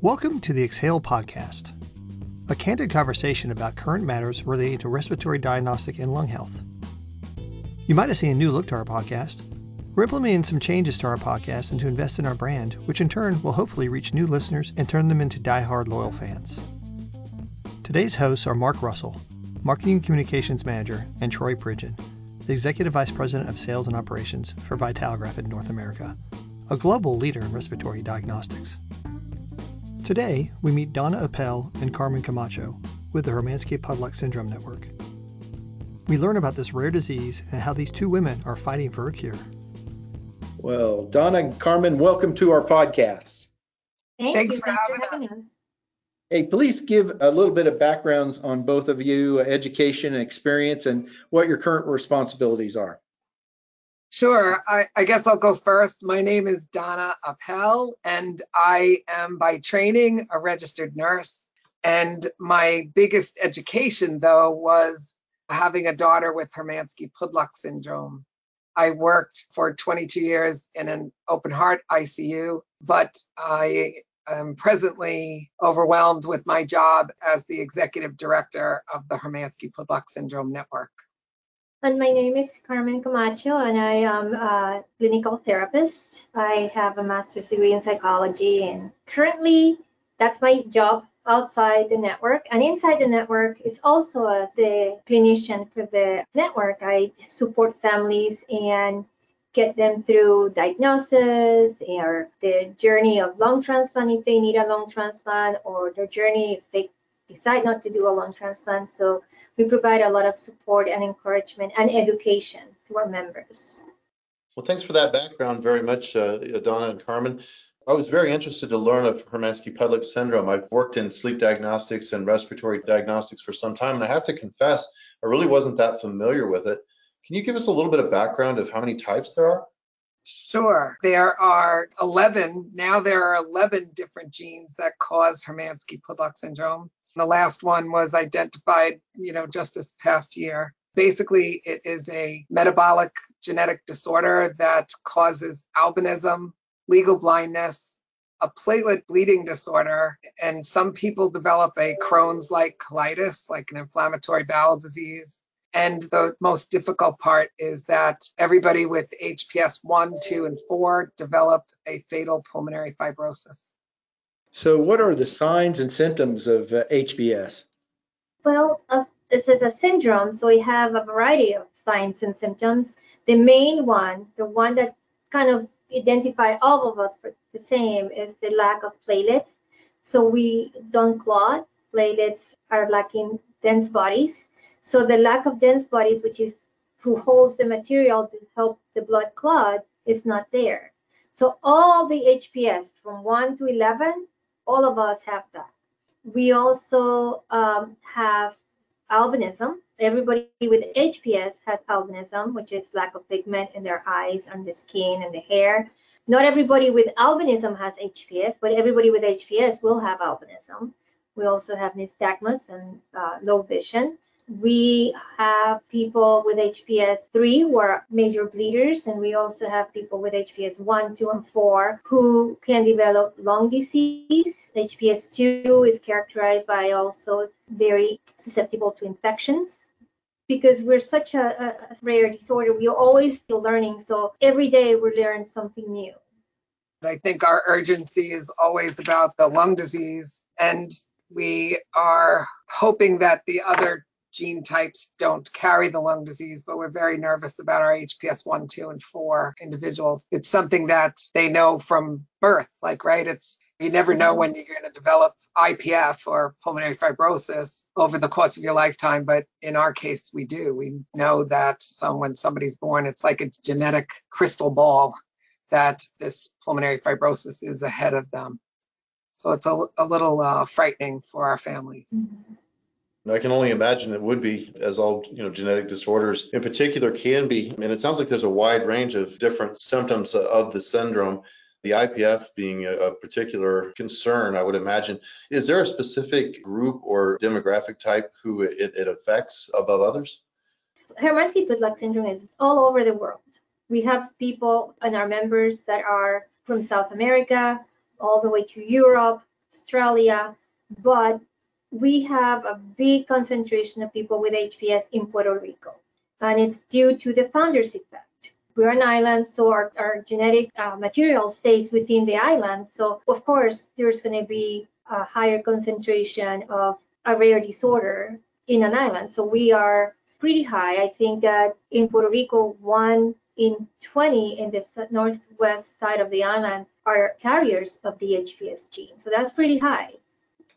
Welcome to the Exhale Podcast, a candid conversation about current matters relating to respiratory diagnostic and lung health. You might have seen a new look to our podcast. We're implementing some changes to our podcast and to invest in our brand, which in turn will hopefully reach new listeners and turn them into die-hard loyal fans. Today's hosts are Mark Russell, Marketing Communications Manager, and Troy Pridgeon, the Executive Vice President of Sales and Operations for Vitalograph in North America, a global leader in respiratory diagnostics. Today, we meet Donna Appel and Carmen Camacho with the Hermansky-Pudlak Syndrome Network. We learn about this rare disease and how these two women are fighting for a cure. Well, Donna and Carmen, welcome to our podcast. Thank Thanks you. for having having us. Hey, please give a little bit of backgrounds on both of you, education and experience, and what your current responsibilities are. Sure. I, I guess I'll go first. My name is Donna Appel, and I am by training a registered nurse. And my biggest education, though, was having a daughter with Hermansky Pudlak syndrome. I worked for 22 years in an open heart ICU, but I am presently overwhelmed with my job as the executive director of the Hermansky Pudlak Syndrome Network. And my name is Carmen Camacho, and I am a clinical therapist. I have a master's degree in psychology, and currently that's my job outside the network. And inside the network is also as the clinician for the network. I support families and get them through diagnosis or the journey of lung transplant if they need a lung transplant, or their journey if they decide not to do a lung transplant. So we provide a lot of support and encouragement and education to our members. Well, thanks for that background very much, uh, Donna and Carmen. I was very interested to learn of Hermansky-Pudlak syndrome. I've worked in sleep diagnostics and respiratory diagnostics for some time, and I have to confess, I really wasn't that familiar with it. Can you give us a little bit of background of how many types there are? Sure. There are 11, now there are 11 different genes that cause Hermansky-Pudlak syndrome. The last one was identified, you know, just this past year. Basically, it is a metabolic genetic disorder that causes albinism, legal blindness, a platelet bleeding disorder, and some people develop a Crohn's like colitis, like an inflammatory bowel disease. And the most difficult part is that everybody with HPS 1, 2, and 4 develop a fatal pulmonary fibrosis. So, what are the signs and symptoms of uh, HPS? Well, uh, this is a syndrome, so we have a variety of signs and symptoms. The main one, the one that kind of identify all of us for the same, is the lack of platelets. So we don't clot. Platelets are lacking dense bodies. So the lack of dense bodies, which is who holds the material to help the blood clot, is not there. So all the HPS from 1 to 11 all of us have that. We also um, have albinism. Everybody with HPS has albinism, which is lack of pigment in their eyes and the skin and the hair. Not everybody with albinism has HPS, but everybody with HPS will have albinism. We also have nystagmus and uh, low vision we have people with HPS 3 who are major bleeders, and we also have people with HPS 1, 2, and 4 who can develop lung disease. HPS 2 is characterized by also very susceptible to infections. Because we're such a, a rare disorder, we are always still learning. So every day we learn something new. I think our urgency is always about the lung disease, and we are hoping that the other gene types don't carry the lung disease, but we're very nervous about our HPS 1, 2, and 4 individuals. It's something that they know from birth, like, right? It's you never know when you're going to develop IPF or pulmonary fibrosis over the course of your lifetime, but in our case, we do. We know that when somebody's born, it's like a genetic crystal ball that this pulmonary fibrosis is ahead of them. So it's a, a little uh, frightening for our families. Mm-hmm. I can only imagine it would be, as all you know, genetic disorders in particular can be. And it sounds like there's a wide range of different symptoms of the syndrome. The IPF being a, a particular concern, I would imagine. Is there a specific group or demographic type who it, it affects above others? Hermansky-Pudlak syndrome is all over the world. We have people and our members that are from South America, all the way to Europe, Australia, but we have a big concentration of people with HPS in Puerto Rico, and it's due to the founder's effect. We're an island, so our, our genetic uh, material stays within the island. So, of course, there's going to be a higher concentration of a rare disorder in an island. So, we are pretty high. I think that in Puerto Rico, one in 20 in the northwest side of the island are carriers of the HPS gene. So that's pretty high.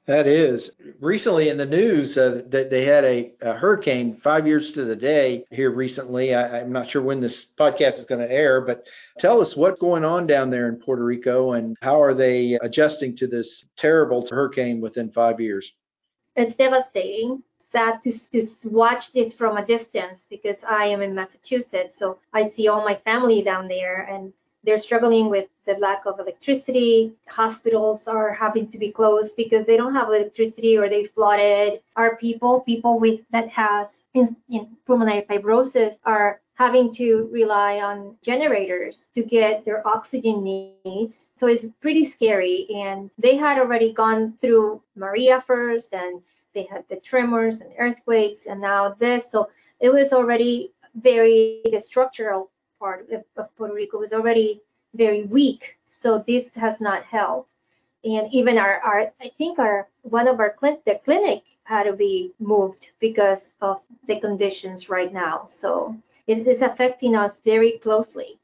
That is. Recently in the news, uh, that they had a, a, hurricane five years to the day here recently. I, am not sure when this podcast is going to air, but tell us what's going on down there in Puerto Rico and how are they adjusting to this terrible hurricane within five years? It's devastating sad to, to watch this from a distance because I am in Massachusetts. So I see all my family down there and they're struggling with the lack of electricity. Hospitals are having to be closed because they don't have electricity or they flooded. Our people, people with that has pulmonary fibrosis, are having to rely on generators to get their oxygen needs. So it's pretty scary. And they had already gone through Maria first and they had the tremors and earthquakes and now this. So it was already very, the structural part of, of Puerto Rico was already very weak. So this has not helped. And even our, our I think our one of our clin- the clinic had to be moved because of the conditions right now. So it is affecting us very closely.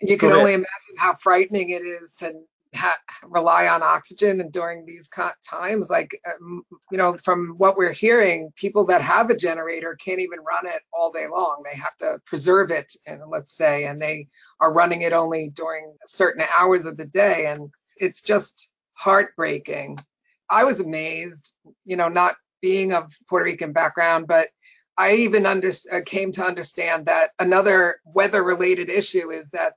You can only imagine how frightening it is to ha- rely on oxygen and during these times like um, you know from what we're hearing people that have a generator can't even run it all day long. They have to preserve it and let's say and they are running it only during certain hours of the day and it's just heartbreaking. I was amazed you know not being of puerto rican background but I even under, uh, came to understand that another weather related issue is that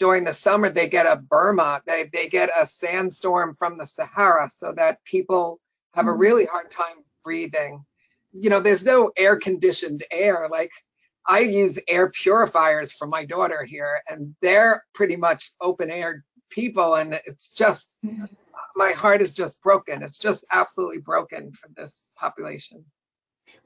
during the summer they get a bruma, they they get a sandstorm from the Sahara, so that people have a mm-hmm. really hard time breathing. You know, there's no air conditioned air. Like I use air purifiers for my daughter here, and they're pretty much open air people, and it's just my heart is just broken. It's just absolutely broken for this population.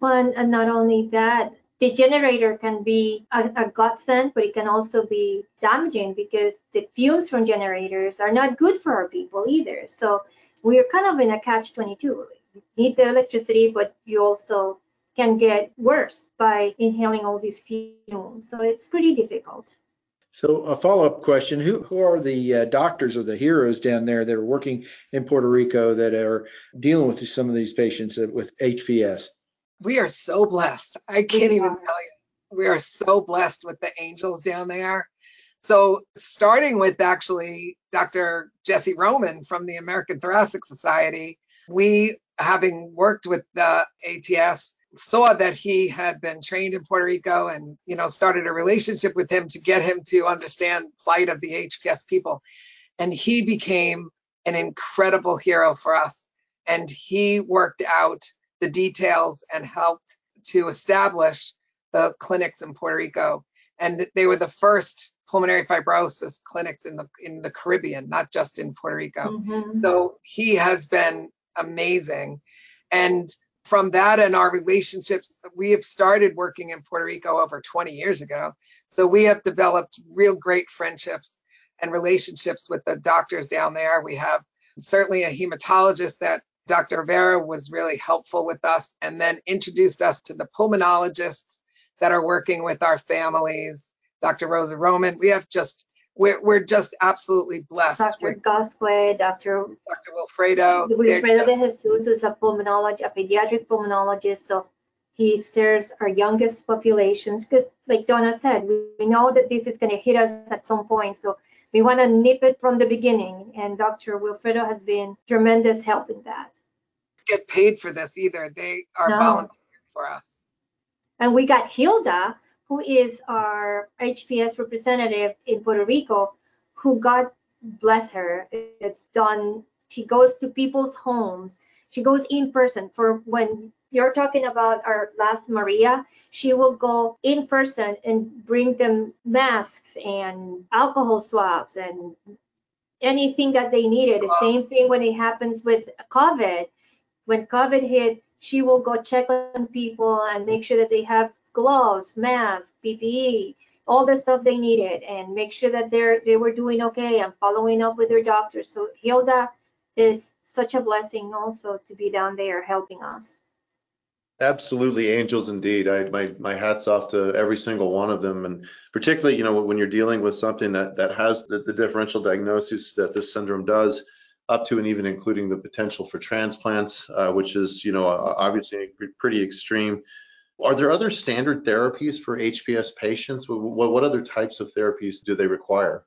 Well, and, and not only that, the generator can be a, a godsend, but it can also be damaging because the fumes from generators are not good for our people either. So we're kind of in a catch 22. You need the electricity, but you also can get worse by inhaling all these fumes. So it's pretty difficult. So a follow-up question: Who who are the uh, doctors or the heroes down there that are working in Puerto Rico that are dealing with some of these patients with HPS? We are so blessed. I can't even tell you. We are so blessed with the angels down there. So, starting with actually Dr. Jesse Roman from the American Thoracic Society, we, having worked with the ATS, saw that he had been trained in Puerto Rico and, you know, started a relationship with him to get him to understand plight of the HPS people. And he became an incredible hero for us. And he worked out the details and helped to establish the clinics in Puerto Rico. And they were the first pulmonary fibrosis clinics in the in the Caribbean, not just in Puerto Rico. Mm-hmm. So he has been amazing. And from that and our relationships, we have started working in Puerto Rico over 20 years ago. So we have developed real great friendships and relationships with the doctors down there. We have certainly a hematologist that Dr. Rivera was really helpful with us and then introduced us to the pulmonologists that are working with our families. Dr. Rosa Roman, we have just we're, we're just absolutely blessed. Dr. With Gasque, Dr. Dr. Wilfredo. Wilfredo de Jesus is a pulmonologist, a pediatric pulmonologist. So he serves our youngest populations because, like Donna said, we, we know that this is going to hit us at some point. So we want to nip it from the beginning. And Dr. Wilfredo has been tremendous help in that. Get paid for this either. They are no. volunteering for us. And we got Hilda, who is our HPS representative in Puerto Rico, who God bless her, is done. She goes to people's homes. She goes in person for when you're talking about our last Maria, she will go in person and bring them masks and alcohol swabs and anything that they needed. The same thing when it happens with COVID. When COVID hit, she will go check on people and make sure that they have gloves, masks, PPE, all the stuff they needed, and make sure that they're they were doing okay and following up with their doctors. So Hilda is such a blessing also to be down there helping us. Absolutely, angels indeed. I my my hats off to every single one of them, and particularly, you know, when you're dealing with something that that has the, the differential diagnosis that this syndrome does, up to and even including the potential for transplants, uh, which is, you know, obviously pretty extreme. Are there other standard therapies for HPS patients? What, what other types of therapies do they require?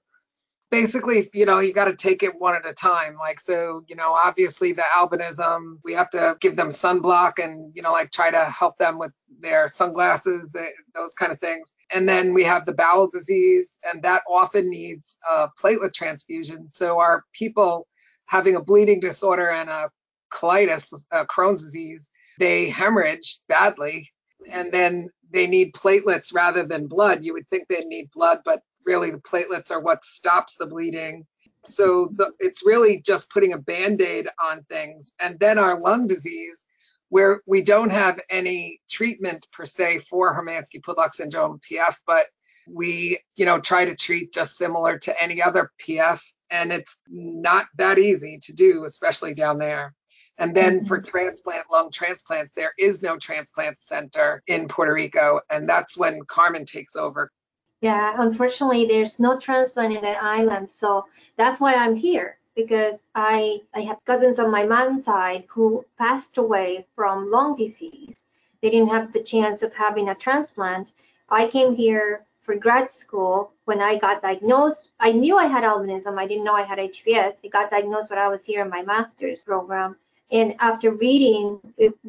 Basically, you know, you got to take it one at a time. Like, so, you know, obviously the albinism, we have to give them sunblock and, you know, like try to help them with their sunglasses, the, those kind of things. And then we have the bowel disease, and that often needs a platelet transfusion. So, our people having a bleeding disorder and a colitis, a Crohn's disease, they hemorrhage badly. And then they need platelets rather than blood. You would think they'd need blood, but really the platelets are what stops the bleeding. So the, it's really just putting a band aid on things. And then our lung disease, where we don't have any treatment per se for Hermansky Pudlak syndrome PF, but we, you know, try to treat just similar to any other PF. And it's not that easy to do, especially down there. And then for mm-hmm. transplant, lung transplants, there is no transplant center in Puerto Rico. And that's when Carmen takes over. Yeah, unfortunately, there's no transplant in the island, so that's why I'm here because I I have cousins on my mom's side who passed away from lung disease. They didn't have the chance of having a transplant. I came here for grad school when I got diagnosed. I knew I had albinism. I didn't know I had HPS. I got diagnosed when I was here in my master's program. And after reading,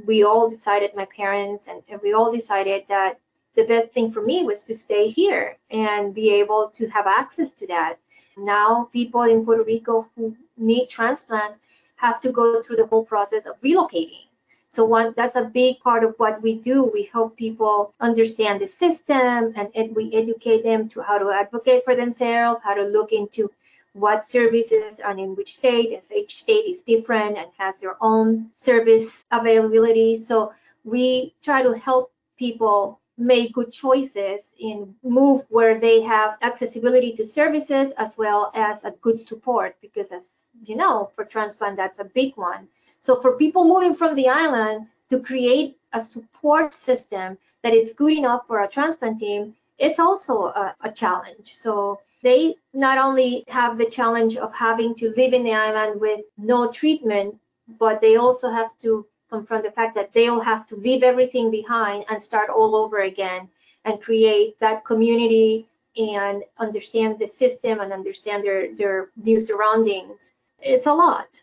we all decided, my parents and we all decided that the best thing for me was to stay here and be able to have access to that. Now, people in Puerto Rico who need transplant have to go through the whole process of relocating. So one, that's a big part of what we do. We help people understand the system and ed- we educate them to how to advocate for themselves, how to look into what services are in which state, as each state is different and has their own service availability. So we try to help people make good choices in move where they have accessibility to services as well as a good support. Because as you know for transplant that's a big one. So for people moving from the island to create a support system that is good enough for a transplant team it's also a, a challenge. So they not only have the challenge of having to live in the island with no treatment but they also have to confront the fact that they'll have to leave everything behind and start all over again and create that community and understand the system and understand their, their new surroundings. It's a lot.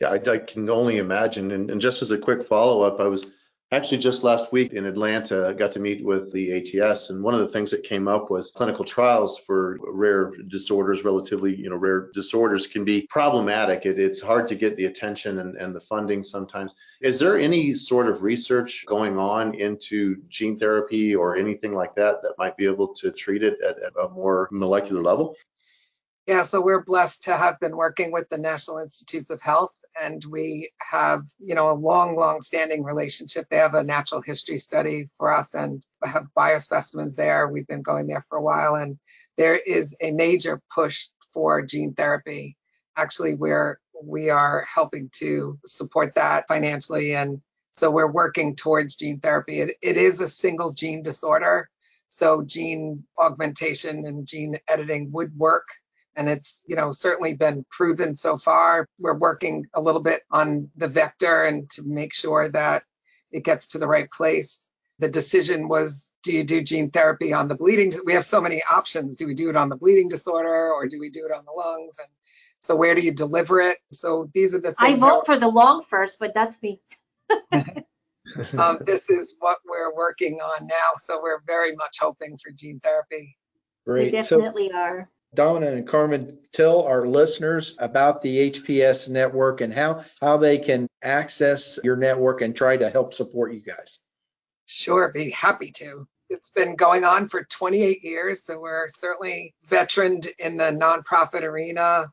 Yeah, I, I can only imagine. And, and just as a quick follow up, I was Actually, just last week in Atlanta, I got to meet with the ATS, and one of the things that came up was clinical trials for rare disorders, relatively, you know, rare disorders can be problematic. It, it's hard to get the attention and, and the funding sometimes. Is there any sort of research going on into gene therapy or anything like that that might be able to treat it at, at a more molecular level? Yeah, so we're blessed to have been working with the National Institutes of Health, and we have, you know, a long, long-standing relationship. They have a natural history study for us and have biospecimens there. We've been going there for a while, and there is a major push for gene therapy. Actually, we're we are helping to support that financially, and so we're working towards gene therapy. It, it is a single gene disorder, so gene augmentation and gene editing would work and it's you know certainly been proven so far. We're working a little bit on the vector and to make sure that it gets to the right place. The decision was do you do gene therapy on the bleeding we have so many options. Do we do it on the bleeding disorder or do we do it on the lungs? And so where do you deliver it? So these are the things i vote for the lung first but that's me. Um, this is what we're working on now. So we're very much hoping for gene therapy. Great. We definitely so, are. Donna and Carmen, tell our listeners about the HPS network and how, how they can access your network and try to help support you guys. Sure, be happy to. It's been going on for 28 years, so we're certainly veteraned in the nonprofit arena.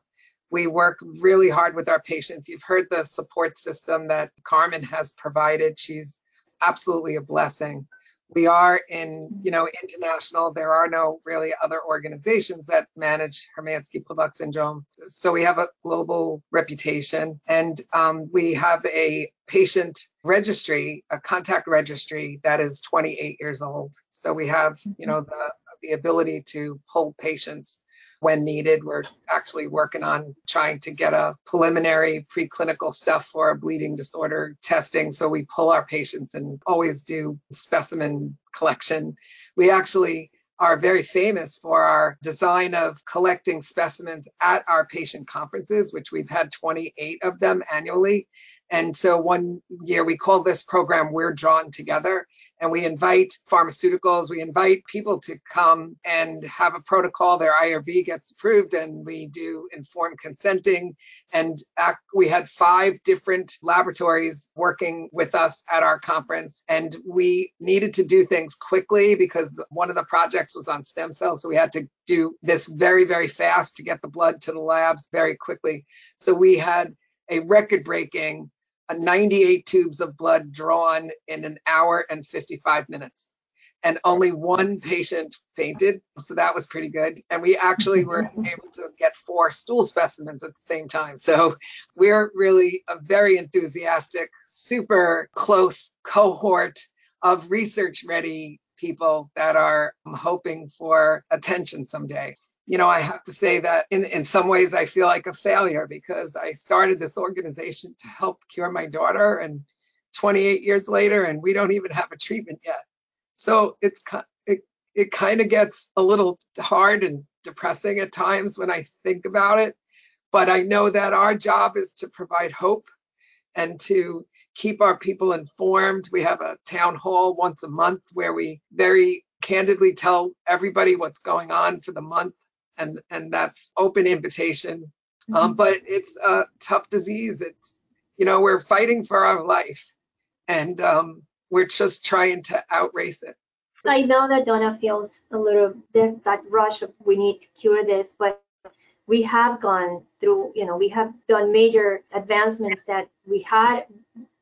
We work really hard with our patients. You've heard the support system that Carmen has provided. She's absolutely a blessing. We are in, you know, international. There are no really other organizations that manage Hermansky-Pudlak syndrome. So we have a global reputation and um, we have a patient registry, a contact registry that is 28 years old. So we have, you know, the, the ability to pull patients when needed. We're actually working on trying to get a preliminary preclinical stuff for a bleeding disorder testing. So we pull our patients and always do specimen collection. We actually are very famous for our design of collecting specimens at our patient conferences, which we've had 28 of them annually. And so one year we call this program We're Drawn Together, and we invite pharmaceuticals, we invite people to come and have a protocol. Their IRB gets approved, and we do informed consenting. And we had five different laboratories working with us at our conference, and we needed to do things quickly because one of the projects was on stem cells. So we had to do this very, very fast to get the blood to the labs very quickly. So we had a record breaking 98 tubes of blood drawn in an hour and 55 minutes. And only one patient fainted. So that was pretty good. And we actually were mm-hmm. able to get four stool specimens at the same time. So we're really a very enthusiastic, super close cohort of research ready people that are hoping for attention someday you know, I have to say that in, in some ways I feel like a failure because I started this organization to help cure my daughter and 28 years later and we don't even have a treatment yet. So it's it, it kind of gets a little hard and depressing at times when I think about it. But I know that our job is to provide hope and to keep our people informed. We have a town hall once a month where we very candidly tell everybody what's going on for the month and and that's open invitation. Um, mm-hmm. Um, but it's a tough disease. It's you know we're fighting for our life, and um, we're just trying to outrace it. I know that Donna feels a little that rush of we need to cure this, but we have gone through, you know, we have done major advancements that we had.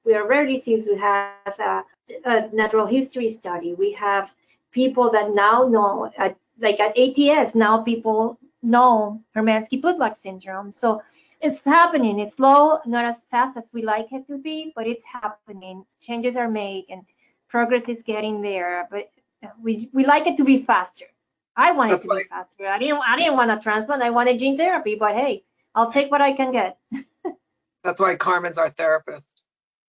We are rare disease. We have a, a natural history study. We have people that now know at like at ATS now people know Hermansky-Pudlak syndrome. So it's happening. It's slow, not as fast as we like it to be, but it's happening. Changes are made and progress is getting there. But we we like it to be faster. I want it to be faster. I didn't I didn't want a transplant. I wanted gene therapy, but hey, I'll take what I can get. That's why Carmen's our therapist.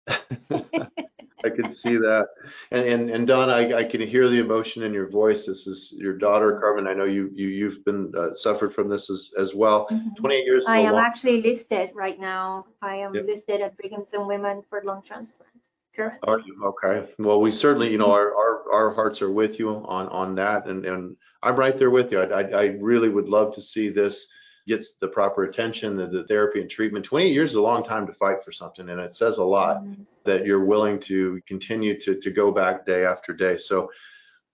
I can see that. And and and Don, I, I can hear the emotion in your voice. This is your daughter, Carmen. I know you you you've been uh, suffered from this as as well. Mm-hmm. 28 years. I am long. actually listed right now. I am yep. listed at Brigham and Women for lung transplant. Currently. Are you okay? Well, we certainly, you know, our, our our hearts are with you on on that, and and I'm right there with you. I I, I really would love to see this gets the proper attention, the, the therapy and treatment. 28 years is a long time to fight for something, and it says a lot mm-hmm. that you're willing to continue to to go back day after day. So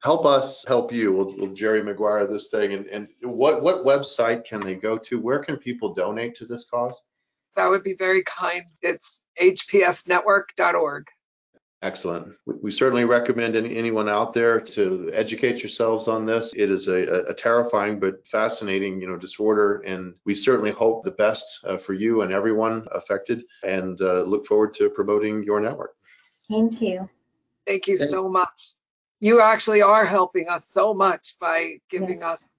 help us help you. We'll, we'll Jerry Maguire this thing. And, and what what website can they go to? Where can people donate to this cause? That would be very kind. It's hpsnetwork.org. Excellent. We certainly recommend any, anyone out there to educate yourselves on this. It is a, a, terrifying but fascinating, you know, disorder, and we certainly hope the best uh, for you and everyone affected, and uh, look forward to promoting your network. Thank you. Thank you so much. You actually are helping us so much by giving yes. us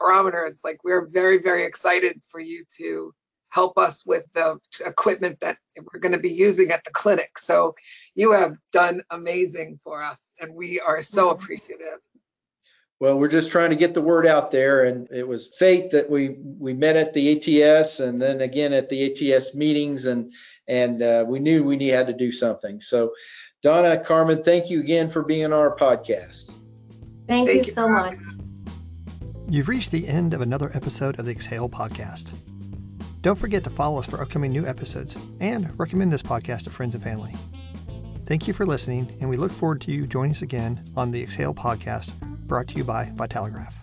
parameters. Like we're very, very excited for you to help us with the equipment that we're going to be using at the clinic. So you have done amazing for us, and we are so mm-hmm. appreciative. Well, we're just trying to get the word out there, and it was fate that we we met at the ATS, and then again at the ATS meetings, and and uh, we knew we had to do something. So, Donna, Carmen, thank you again for being on our podcast. Thank, thank you, you so much. You've reached the end of another episode of the Exhale podcast. Don't forget to follow us for upcoming new episodes and recommend this podcast to friends and family. Thank you for listening, and we look forward to you joining us again on the Exhale podcast brought to you by Vitalograph.